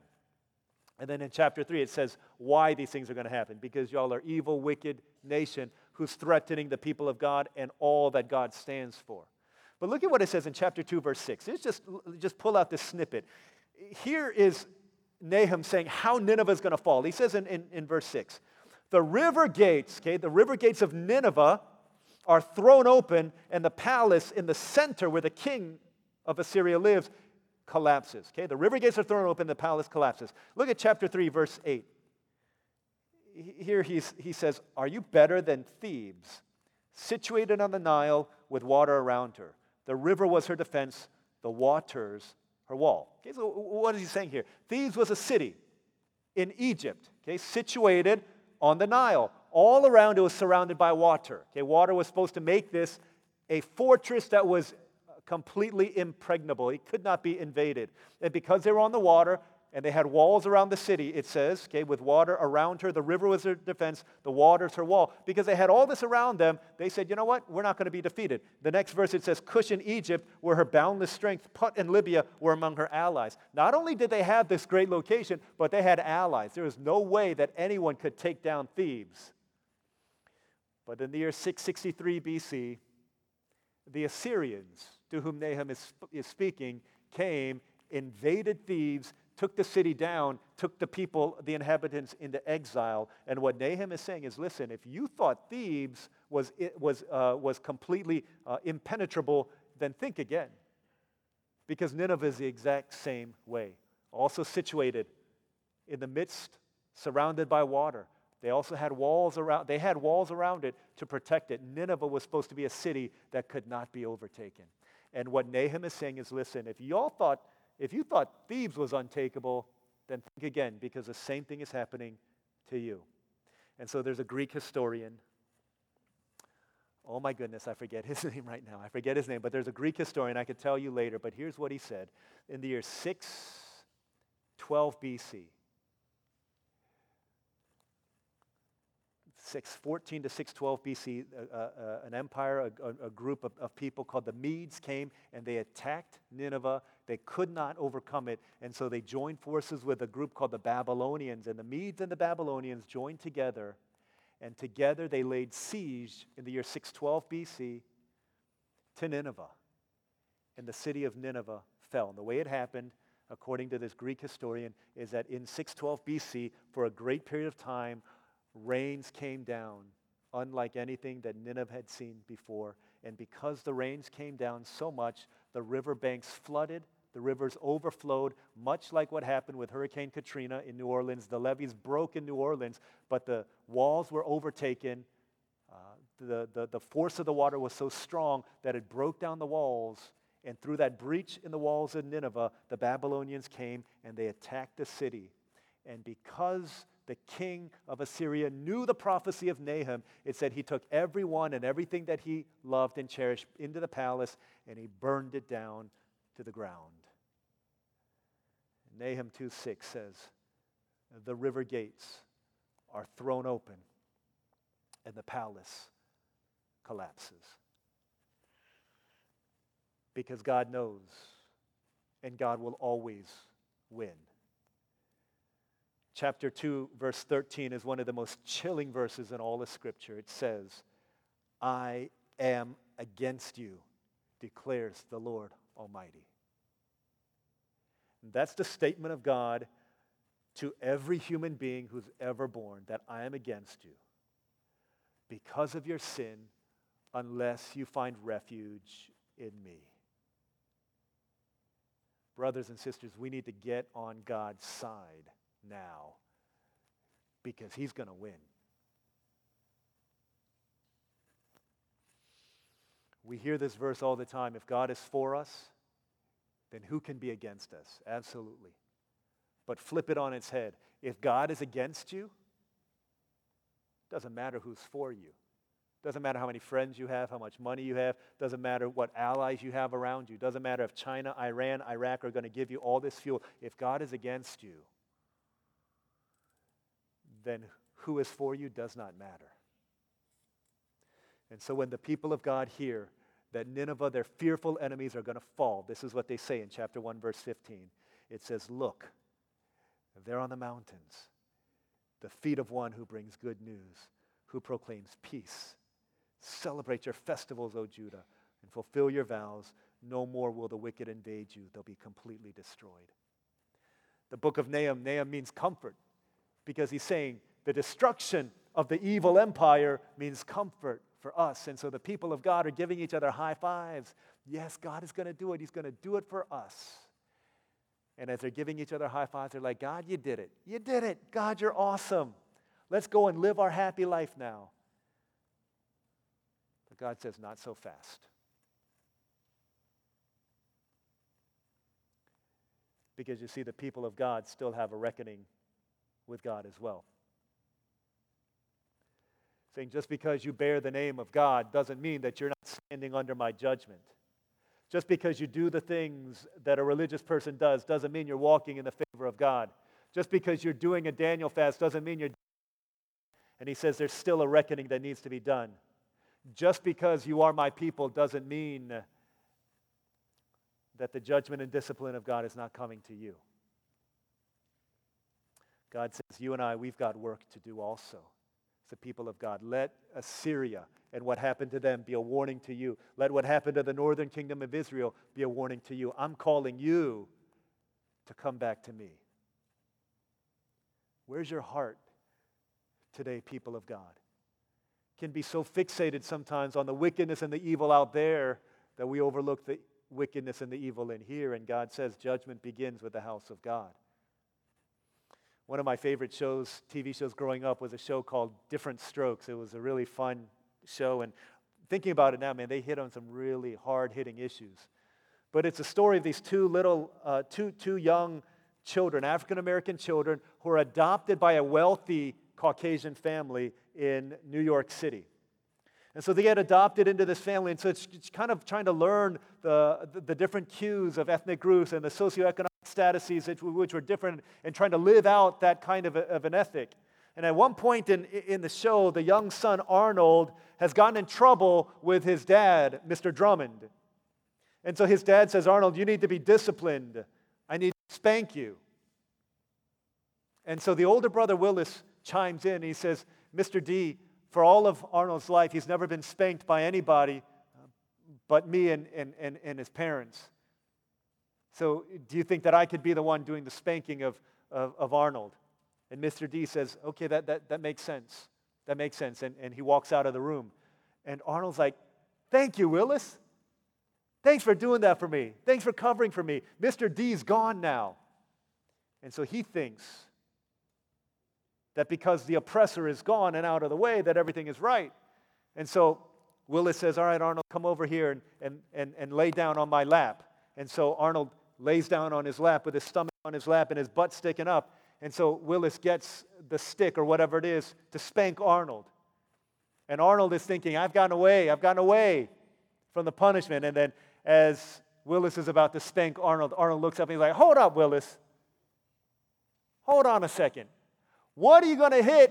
And then in chapter 3, it says why these things are going to happen because y'all are evil, wicked nation who's threatening the people of God and all that God stands for. But look at what it says in chapter 2, verse 6. Let's just, just pull out this snippet. Here is Nahum saying how Nineveh is going to fall. He says in, in, in verse 6 the river gates, okay, the river gates of Nineveh are thrown open, and the palace in the center where the king of Assyria lives collapses. Okay, the river gates are thrown open, the palace collapses. Look at chapter 3, verse 8. Here he's, he says, Are you better than Thebes, situated on the Nile with water around her? The river was her defense, the waters her wall. Okay, so what is he saying here? Thebes was a city in Egypt, okay, situated on the Nile. All around it was surrounded by water. Okay, water was supposed to make this a fortress that was completely impregnable. It could not be invaded. And because they were on the water, and they had walls around the city, it says, okay, with water around her. The river was her defense, the water's her wall. Because they had all this around them, they said, you know what? We're not going to be defeated. The next verse it says, Cush in Egypt were her boundless strength. Put and Libya were among her allies. Not only did they have this great location, but they had allies. There was no way that anyone could take down Thebes. But in the year 663 BC, the Assyrians, to whom Nahum is, is speaking, came, invaded Thebes, took the city down, took the people, the inhabitants, into exile. And what Nahum is saying is listen, if you thought Thebes was, was, uh, was completely uh, impenetrable, then think again. Because Nineveh is the exact same way. Also situated in the midst, surrounded by water. They also had walls around, they had walls around it to protect it. Nineveh was supposed to be a city that could not be overtaken. And what Nahum is saying is listen, if y'all thought if you thought Thebes was untakeable, then think again because the same thing is happening to you. And so there's a Greek historian. Oh my goodness, I forget his [laughs] name right now. I forget his name, but there's a Greek historian. I could tell you later, but here's what he said. In the year 612 BC, 614 to 612 BC, uh, uh, an empire, a, a group of, of, people called the Medes came and they attacked Nineveh. They could not overcome it, and so they joined forces with a group called the Babylonians. And the Medes and the Babylonians joined together, and together they laid siege in the year 612 BC to Nineveh. And the city of Nineveh fell. And the way it happened, according to this Greek historian, is that in 612 BC, for a great period of time, rains came down, unlike anything that Nineveh had seen before. And because the rains came down so much, the riverbanks flooded, the rivers overflowed, much like what happened with Hurricane Katrina in New Orleans. The levees broke in New Orleans, but the walls were overtaken. Uh, the, the, the force of the water was so strong that it broke down the walls. And through that breach in the walls of Nineveh, the Babylonians came and they attacked the city. And because the king of Assyria, knew the prophecy of Nahum. It said he took everyone and everything that he loved and cherished into the palace and he burned it down to the ground. Nahum 2 6 says, The river gates are thrown open and the palace collapses. Because God knows and God will always win. Chapter 2, verse 13 is one of the most chilling verses in all of Scripture. It says, I am against you, declares the Lord Almighty. That's the statement of God to every human being who's ever born that I am against you because of your sin, unless you find refuge in me. Brothers and sisters, we need to get on God's side now because he's going to win. We hear this verse all the time. If God is for us, then who can be against us? Absolutely. But flip it on its head. If God is against you, doesn't matter who's for you. Doesn't matter how many friends you have, how much money you have. Doesn't matter what allies you have around you. Doesn't matter if China, Iran, Iraq are going to give you all this fuel. If God is against you, then who is for you does not matter. And so when the people of God hear that Nineveh, their fearful enemies, are going to fall, this is what they say in chapter 1, verse 15. It says, Look, there on the mountains, the feet of one who brings good news, who proclaims peace. Celebrate your festivals, O Judah, and fulfill your vows. No more will the wicked invade you, they'll be completely destroyed. The book of Nahum, Nahum means comfort because he's saying the destruction of the evil empire means comfort for us. And so the people of God are giving each other high fives. Yes, God is going to do it. He's going to do it for us. And as they're giving each other high fives, they're like, God, you did it. You did it. God, you're awesome. Let's go and live our happy life now. But God says, not so fast. Because you see, the people of God still have a reckoning with God as well. Saying just because you bear the name of God doesn't mean that you're not standing under my judgment. Just because you do the things that a religious person does doesn't mean you're walking in the favor of God. Just because you're doing a Daniel fast doesn't mean you're. And he says there's still a reckoning that needs to be done. Just because you are my people doesn't mean that the judgment and discipline of God is not coming to you. God says, You and I, we've got work to do also. The people of God, let Assyria and what happened to them be a warning to you. Let what happened to the northern kingdom of Israel be a warning to you. I'm calling you to come back to me. Where's your heart today, people of God? Can be so fixated sometimes on the wickedness and the evil out there that we overlook the wickedness and the evil in here. And God says judgment begins with the house of God. One of my favorite shows, TV shows growing up, was a show called Diff'rent Strokes. It was a really fun show. And thinking about it now, man, they hit on some really hard hitting issues. But it's a story of these two little, uh, two, two young children, African American children, who are adopted by a wealthy Caucasian family in New York City. And so they get adopted into this family. And so it's, it's kind of trying to learn the, the, the, different cues of ethnic groups and the socioeconomic statuses which were different and trying to live out that kind of, a, of an ethic. And at one point in, in the show, the young son Arnold has gotten in trouble with his dad, Mr. Drummond. And so his dad says, Arnold, you need to be disciplined. I need to spank you. And so the older brother Willis chimes in. He says, Mr. D, for all of Arnold's life, he's never been spanked by anybody uh, but me and, and, and, and his parents. So, do you think that I could be the one doing the spanking of, of, of Arnold? And Mr. D says, Okay, that, that, that makes sense. That makes sense. And, and he walks out of the room. And Arnold's like, Thank you, Willis. Thanks for doing that for me. Thanks for covering for me. Mr. D's gone now. And so he thinks that because the oppressor is gone and out of the way, that everything is right. And so Willis says, All right, Arnold, come over here and, and, and, and lay down on my lap. And so Arnold lays down on his lap with his stomach on his lap and his butt sticking up. And so Willis gets the stick or whatever it is to spank Arnold. And Arnold is thinking, I've gotten away, I've gotten away from the punishment. And then as Willis is about to spank Arnold, Arnold looks up and he's like, Hold up, Willis. Hold on a second. What are you going to hit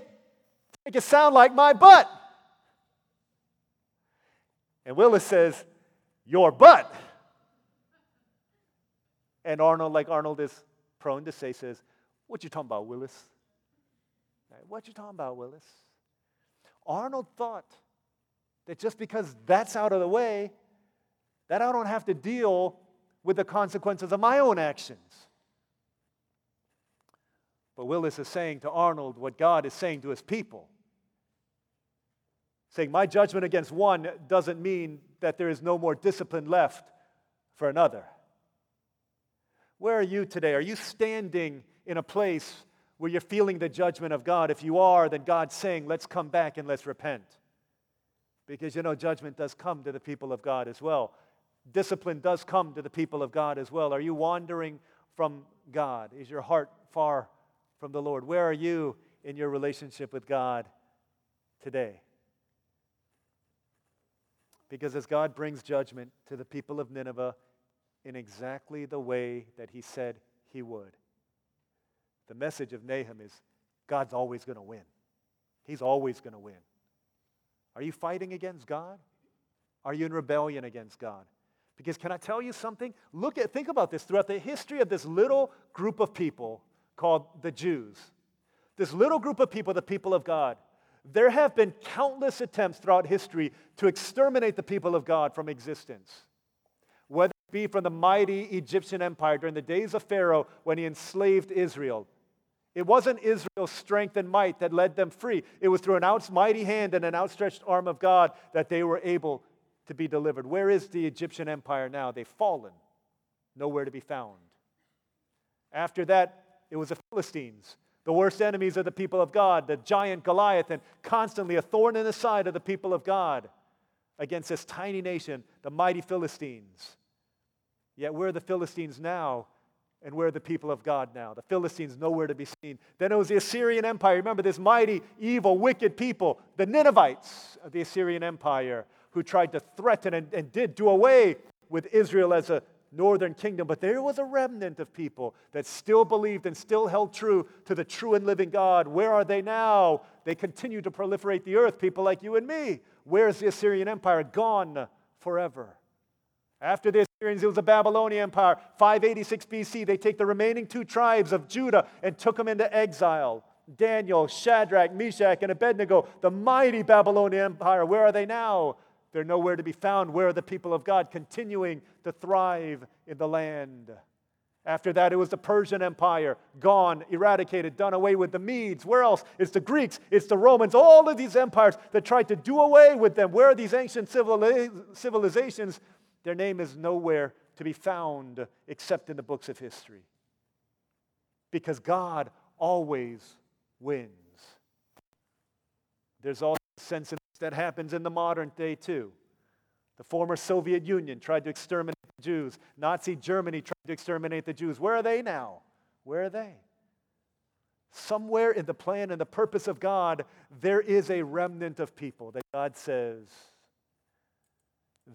to make it sound like my butt? And Willis says, Your butt. And Arnold, like Arnold is prone to say, says, What you talking about, Willis? What you talking about, Willis? Arnold thought that just because that's out of the way, that I don't have to deal with the consequences of my own actions. But Willis is saying to Arnold what God is saying to his people. Saying, My judgment against one doesn't mean that there is no more discipline left for another. Where are you today? Are you standing in a place where you're feeling the judgment of God? If you are, then God's saying, Let's come back and let's repent. Because you know, judgment does come to the people of God as well. Discipline does come to the people of God as well. Are you wandering from God? Is your heart far from the Lord? Where are you in your relationship with God today? Because as God brings judgment to the people of Nineveh in exactly the way that he said he would, the message of Nahum is God's always going to win. He's always going to win. Are you fighting against God? Are you in rebellion against God? Because can I tell you something? Look at think about this throughout the history of this little group of people called the Jews. This little group of people, the people of God. There have been countless attempts throughout history to exterminate the people of God from existence. Be from the mighty Egyptian empire during the days of Pharaoh when he enslaved Israel, it wasn't Israel's strength and might that led them free. It was through an out, mighty hand and an outstretched arm of God that they were able to be delivered. Where is the Egyptian empire now? They've fallen, nowhere to be found. After that, it was the Philistines, the worst enemies of the people of God, the giant Goliath, and constantly a thorn in the side of the people of God against this tiny nation, the mighty Philistines. Yet, where are the Philistines now? And where are the people of God now? The Philistines nowhere to be seen. Then it was the Assyrian Empire. Remember this mighty, evil, wicked people, the Ninevites of the Assyrian Empire, who tried to threaten and, and did do away with Israel as a northern kingdom. But there was a remnant of people that still believed and still held true to the true and living God. Where are they now? They continue to proliferate the earth, people like you and me. Where's the Assyrian Empire? Gone forever. After the Assyrians, it was the Babylonian Empire. 586 BC, they take the remaining two tribes of Judah and took them into exile. Daniel, Shadrach, Meshach, and Abednego, the mighty Babylonian Empire. Where are they now? They're nowhere to be found. Where are the people of God continuing to thrive in the land? After that, it was the Persian Empire, gone, eradicated, done away with the Medes. Where else? It's the Greeks, it's the Romans, all of these empires that tried to do away with them. Where are these ancient civilizations? Their name is nowhere to be found except in the books of history. Because God always wins. There's also a sense in that happens in the modern day too. The former Soviet Union tried to exterminate the Jews. Nazi Germany tried to exterminate the Jews. Where are they now? Where are they? Somewhere in the plan and the purpose of God, there is a remnant of people that God says,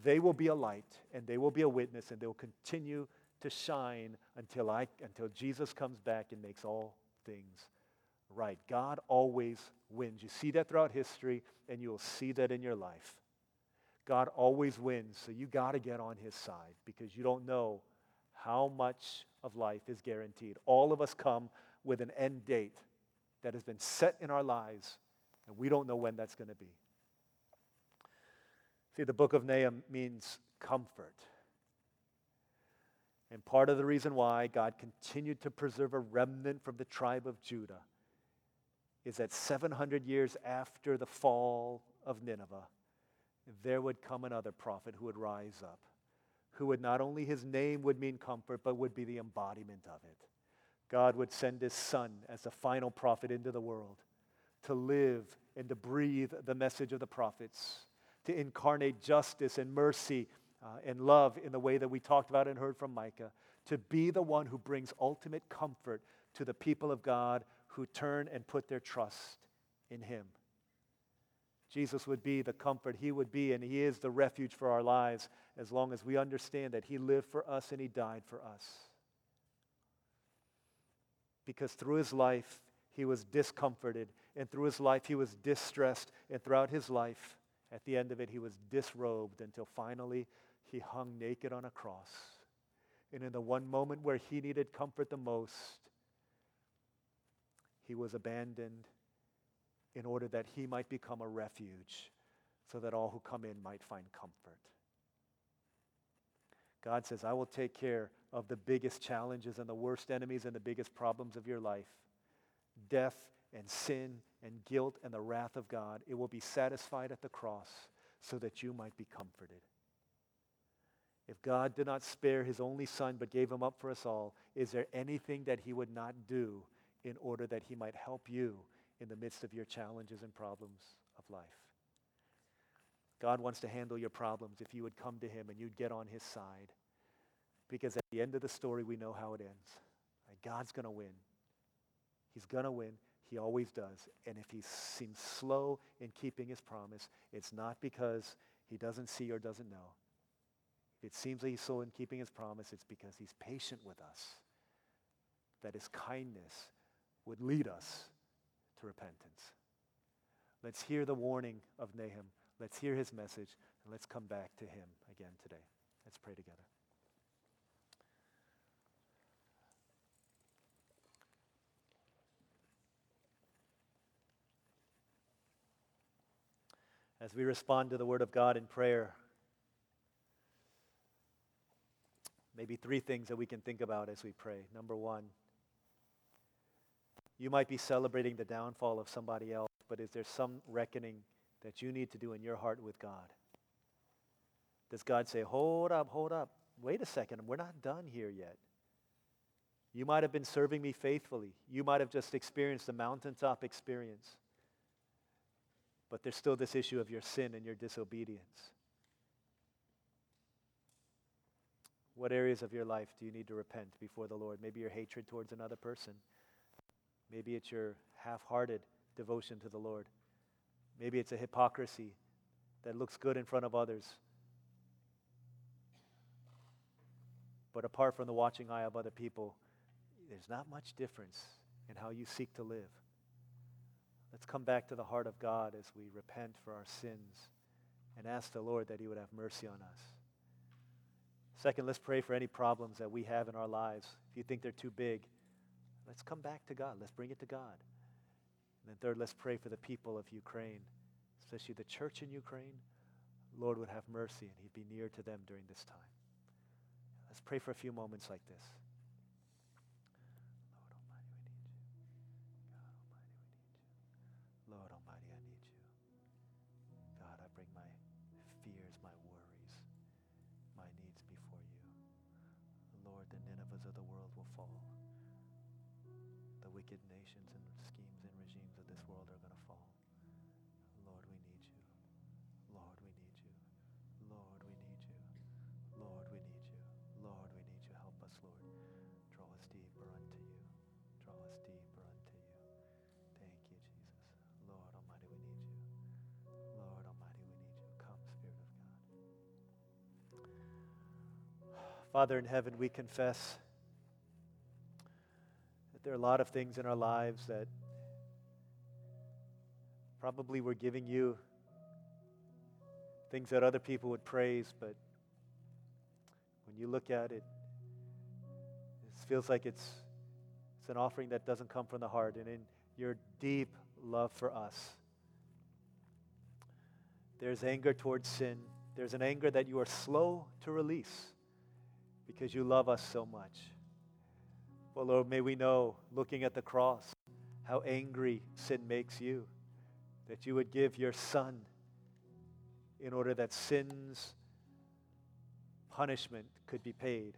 they will be a light and they will be a witness and they will continue to shine until I until Jesus comes back and makes all things right. God always wins. You see that throughout history and you'll see that in your life. God always wins, so you got to get on his side because you don't know how much of life is guaranteed. All of us come with an end date that has been set in our lives, and we don't know when that's going to be. See, the book of Nahum means comfort. And part of the reason why God continued to preserve a remnant from the tribe of Judah is that 700 years after the fall of Nineveh, there would come another prophet who would rise up, who would not only his name would mean comfort, but would be the embodiment of it. God would send his son as the final prophet into the world to live and to breathe the message of the prophets to incarnate justice and mercy uh, and love in the way that we talked about and heard from Micah, to be the one who brings ultimate comfort to the people of God who turn and put their trust in Him. Jesus would be the comfort. He would be, and He is the refuge for our lives as long as we understand that He lived for us and He died for us. Because through His life, He was discomforted, and through His life, He was distressed, and throughout His life, at the end of it, he was disrobed until finally he hung naked on a cross. And in the one moment where he needed comfort the most, he was abandoned in order that he might become a refuge so that all who come in might find comfort. God says, I will take care of the biggest challenges and the worst enemies and the biggest problems of your life death and sin and guilt and the wrath of God, it will be satisfied at the cross so that you might be comforted. If God did not spare his only son but gave him up for us all, is there anything that he would not do in order that he might help you in the midst of your challenges and problems of life? God wants to handle your problems if you would come to him and you'd get on his side. Because at the end of the story, we know how it ends. God's going to win. He's going to win. He always does. And if he seems slow in keeping his promise, it's not because he doesn't see or doesn't know. If it seems like he's slow in keeping his promise, it's because he's patient with us. That his kindness would lead us to repentance. Let's hear the warning of Nahum. Let's hear his message, and let's come back to him again today. Let's pray together. As we respond to the Word of God in prayer, maybe three things that we can think about as we pray. Number one, you might be celebrating the downfall of somebody else, but is there some reckoning that you need to do in your heart with God? Does God say, hold up, hold up, wait a second, we're not done here yet? You might have been serving me faithfully. You might have just experienced the mountaintop experience. But there's still this issue of your sin and your disobedience. What areas of your life do you need to repent before the Lord? Maybe your hatred towards another person. Maybe it's your half hearted devotion to the Lord. Maybe it's a hypocrisy that looks good in front of others. But apart from the watching eye of other people, there's not much difference in how you seek to live. Let's come back to the heart of God as we repent for our sins and ask the Lord that He would have mercy on us. Second, let's pray for any problems that we have in our lives. If you think they're too big, let's come back to God. Let's bring it to God. And then third, let's pray for the people of Ukraine, especially the church in Ukraine. Lord would have mercy and He'd be near to them during this time. Let's pray for a few moments like this. Lord, the Ninevehs of the world will fall. The wicked nations and schemes and regimes of this world are going to fall. Lord, we Father in heaven, we confess that there are a lot of things in our lives that probably we're giving you things that other people would praise, but when you look at it, it feels like it's, it's an offering that doesn't come from the heart. And in your deep love for us, there's anger towards sin. There's an anger that you are slow to release because you love us so much. Well, Lord, may we know, looking at the cross, how angry sin makes you, that you would give your Son in order that sin's punishment could be paid,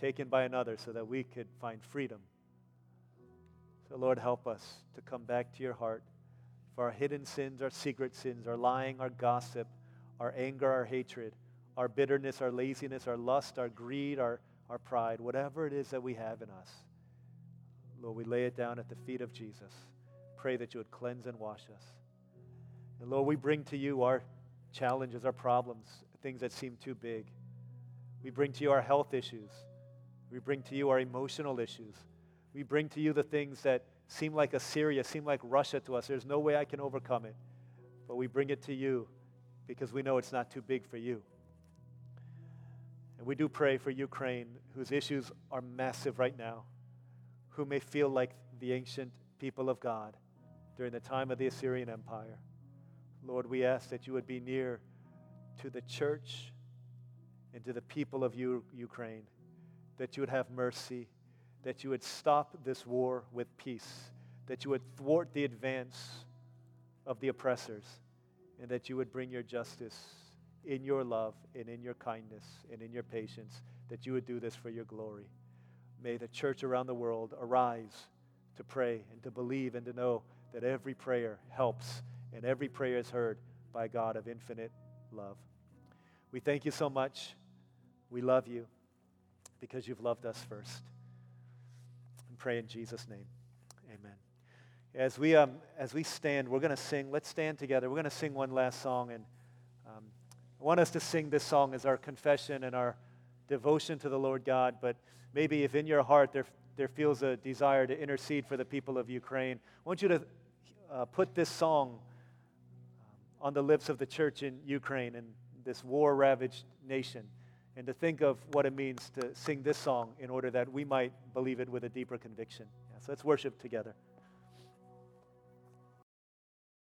taken by another so that we could find freedom. So, Lord, help us to come back to your heart for our hidden sins, our secret sins, our lying, our gossip, our anger, our hatred, our bitterness, our laziness, our lust, our greed, our our pride, whatever it is that we have in us. Lord, we lay it down at the feet of Jesus. Pray that you would cleanse and wash us. And Lord, we bring to you our challenges, our problems, things that seem too big. We bring to you our health issues. We bring to you our emotional issues. We bring to you the things that seem like Assyria, seem like Russia to us. There's no way I can overcome it. But we bring it to you because we know it's not too big for you. And we do pray for Ukraine, whose issues are massive right now, who may feel like the ancient people of God during the time of the Assyrian Empire. Lord, we ask that you would be near to the church and to the people of U- Ukraine, that you would have mercy, that you would stop this war with peace, that you would thwart the advance of the oppressors, and that you would bring your justice in your love and in your kindness and in your patience that you would do this for your glory. May the church around the world arise to pray and to believe and to know that every prayer helps and every prayer is heard by God of infinite love. We thank you so much. We love you because you've loved us first. And pray in Jesus' name. Amen. As we, um, as we stand, we're going to sing. Let's stand together. We're going to sing one last song. And I want us to sing this song as our confession and our devotion to the Lord God, but maybe if in your heart there, there feels a desire to intercede for the people of Ukraine, I want you to uh, put this song on the lips of the church in Ukraine and this war ravaged nation, and to think of what it means to sing this song in order that we might believe it with a deeper conviction. Yeah, so let's worship together.